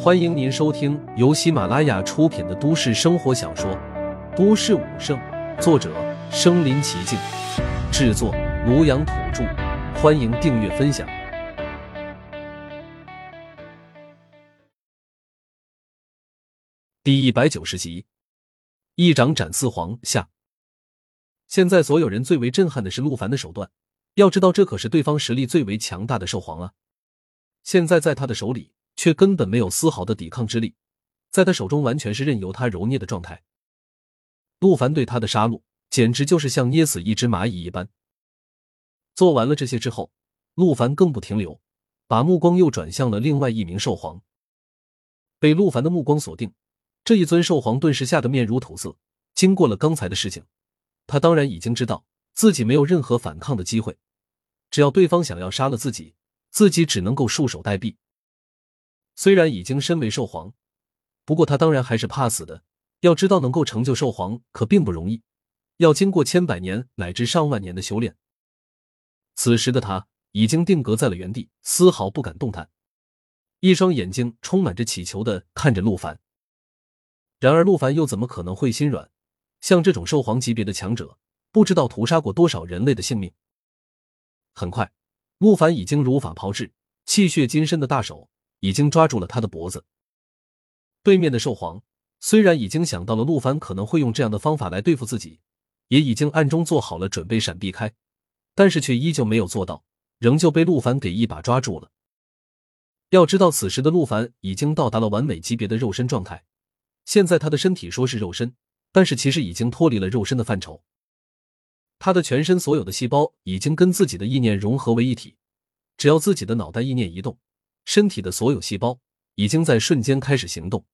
欢迎您收听由喜马拉雅出品的都市生活小说《都市武圣》，作者：身临其境，制作：庐阳土著。欢迎订阅分享。第一百九十集，一掌斩四皇下。现在所有人最为震撼的是陆凡的手段，要知道这可是对方实力最为强大的兽皇啊！现在在他的手里。却根本没有丝毫的抵抗之力，在他手中完全是任由他揉捏的状态。陆凡对他的杀戮简直就是像捏死一只蚂蚁一般。做完了这些之后，陆凡更不停留，把目光又转向了另外一名兽皇。被陆凡的目光锁定，这一尊兽皇顿时吓得面如土色。经过了刚才的事情，他当然已经知道自己没有任何反抗的机会。只要对方想要杀了自己，自己只能够束手待毙。虽然已经身为兽皇，不过他当然还是怕死的。要知道，能够成就兽皇可并不容易，要经过千百年乃至上万年的修炼。此时的他已经定格在了原地，丝毫不敢动弹，一双眼睛充满着乞求的看着陆凡。然而，陆凡又怎么可能会心软？像这种兽皇级别的强者，不知道屠杀过多少人类的性命。很快，陆凡已经如法炮制，气血金身的大手。已经抓住了他的脖子。对面的兽皇虽然已经想到了陆凡可能会用这样的方法来对付自己，也已经暗中做好了准备闪避开，但是却依旧没有做到，仍旧被陆凡给一把抓住了。要知道，此时的陆凡已经到达了完美级别的肉身状态，现在他的身体说是肉身，但是其实已经脱离了肉身的范畴。他的全身所有的细胞已经跟自己的意念融合为一体，只要自己的脑袋意念一动。身体的所有细胞已经在瞬间开始行动，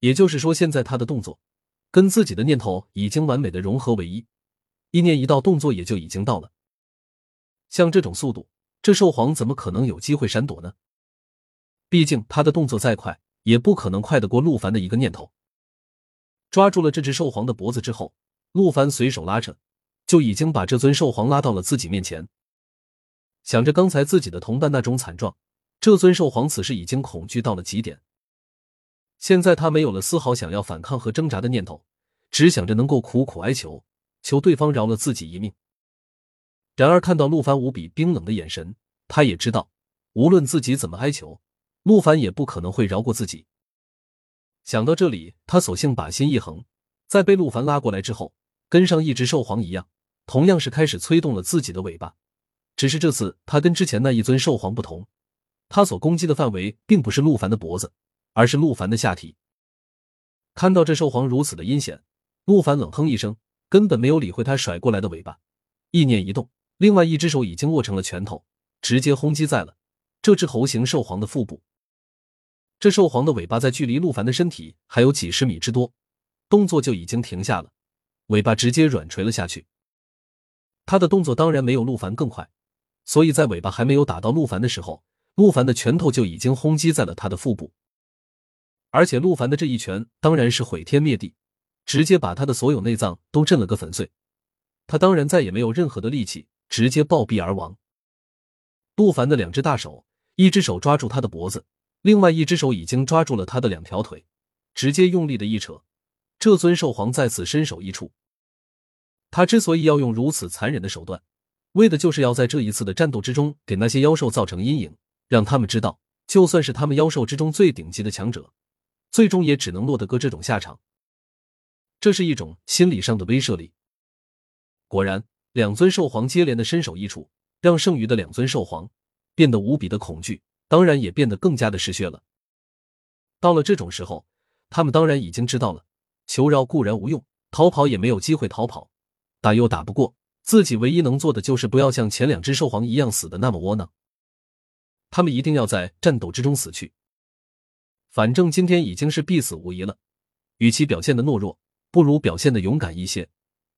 也就是说，现在他的动作跟自己的念头已经完美的融合为一，意念一到，动作也就已经到了。像这种速度，这兽皇怎么可能有机会闪躲呢？毕竟他的动作再快，也不可能快得过陆凡的一个念头。抓住了这只兽皇的脖子之后，陆凡随手拉扯，就已经把这尊兽皇拉到了自己面前。想着刚才自己的同伴那种惨状。这尊兽皇此时已经恐惧到了极点，现在他没有了丝毫想要反抗和挣扎的念头，只想着能够苦苦哀求，求对方饶了自己一命。然而看到陆凡无比冰冷的眼神，他也知道，无论自己怎么哀求，陆凡也不可能会饶过自己。想到这里，他索性把心一横，在被陆凡拉过来之后，跟上一只兽皇一样，同样是开始催动了自己的尾巴。只是这次他跟之前那一尊兽皇不同。他所攻击的范围并不是陆凡的脖子，而是陆凡的下体。看到这兽皇如此的阴险，陆凡冷哼一声，根本没有理会他甩过来的尾巴。意念一动，另外一只手已经握成了拳头，直接轰击在了这只猴形兽皇的腹部。这兽皇的尾巴在距离陆凡的身体还有几十米之多，动作就已经停下了，尾巴直接软垂了下去。他的动作当然没有陆凡更快，所以在尾巴还没有打到陆凡的时候。陆凡的拳头就已经轰击在了他的腹部，而且陆凡的这一拳当然是毁天灭地，直接把他的所有内脏都震了个粉碎。他当然再也没有任何的力气，直接暴毙而亡。陆凡的两只大手，一只手抓住他的脖子，另外一只手已经抓住了他的两条腿，直接用力的一扯，这尊兽皇再次身首异处。他之所以要用如此残忍的手段，为的就是要在这一次的战斗之中给那些妖兽造成阴影。让他们知道，就算是他们妖兽之中最顶级的强者，最终也只能落得个这种下场。这是一种心理上的威慑力。果然，两尊兽皇接连的身首异处，让剩余的两尊兽皇变得无比的恐惧，当然也变得更加的嗜血了。到了这种时候，他们当然已经知道了，求饶固然无用，逃跑也没有机会逃跑，打又打不过，自己唯一能做的就是不要像前两只兽皇一样死的那么窝囊。他们一定要在战斗之中死去。反正今天已经是必死无疑了，与其表现的懦弱，不如表现的勇敢一些，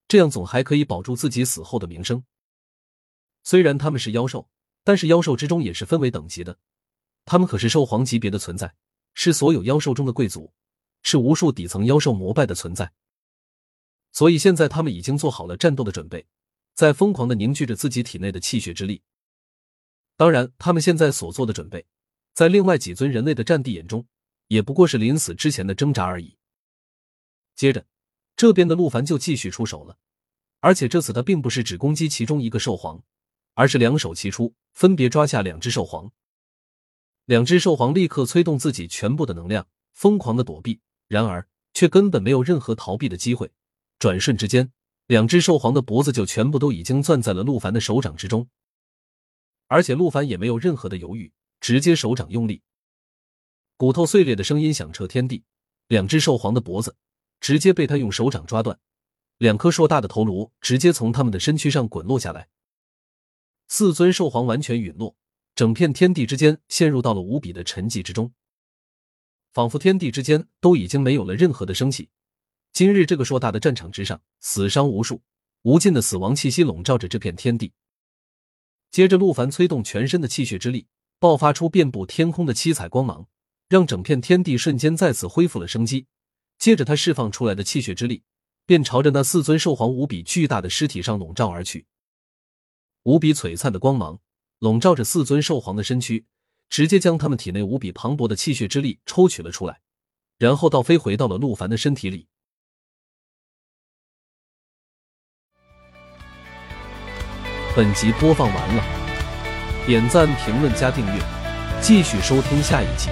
这样总还可以保住自己死后的名声。虽然他们是妖兽，但是妖兽之中也是分为等级的，他们可是兽皇级别的存在，是所有妖兽中的贵族，是无数底层妖兽膜拜的存在。所以现在他们已经做好了战斗的准备，在疯狂的凝聚着自己体内的气血之力。当然，他们现在所做的准备，在另外几尊人类的战帝眼中，也不过是临死之前的挣扎而已。接着，这边的陆凡就继续出手了，而且这次他并不是只攻击其中一个兽皇，而是两手齐出，分别抓下两只兽皇。两只兽皇立刻催动自己全部的能量，疯狂的躲避，然而却根本没有任何逃避的机会。转瞬之间，两只兽皇的脖子就全部都已经攥在了陆凡的手掌之中，而且陆凡也没有任何的犹豫，直接手掌用力，骨头碎裂的声音响彻天地，两只兽皇的脖子。直接被他用手掌抓断，两颗硕大的头颅直接从他们的身躯上滚落下来。四尊兽皇完全陨落，整片天地之间陷入到了无比的沉寂之中，仿佛天地之间都已经没有了任何的生气。今日这个硕大的战场之上，死伤无数，无尽的死亡气息笼罩着这片天地。接着，陆凡催动全身的气血之力，爆发出遍布天空的七彩光芒，让整片天地瞬间再次恢复了生机。接着，他释放出来的气血之力，便朝着那四尊兽皇无比巨大的尸体上笼罩而去。无比璀璨的光芒笼罩着四尊兽皇的身躯，直接将他们体内无比磅礴的气血之力抽取了出来，然后倒飞回到了陆凡的身体里。本集播放完了，点赞、评论、加订阅，继续收听下一集。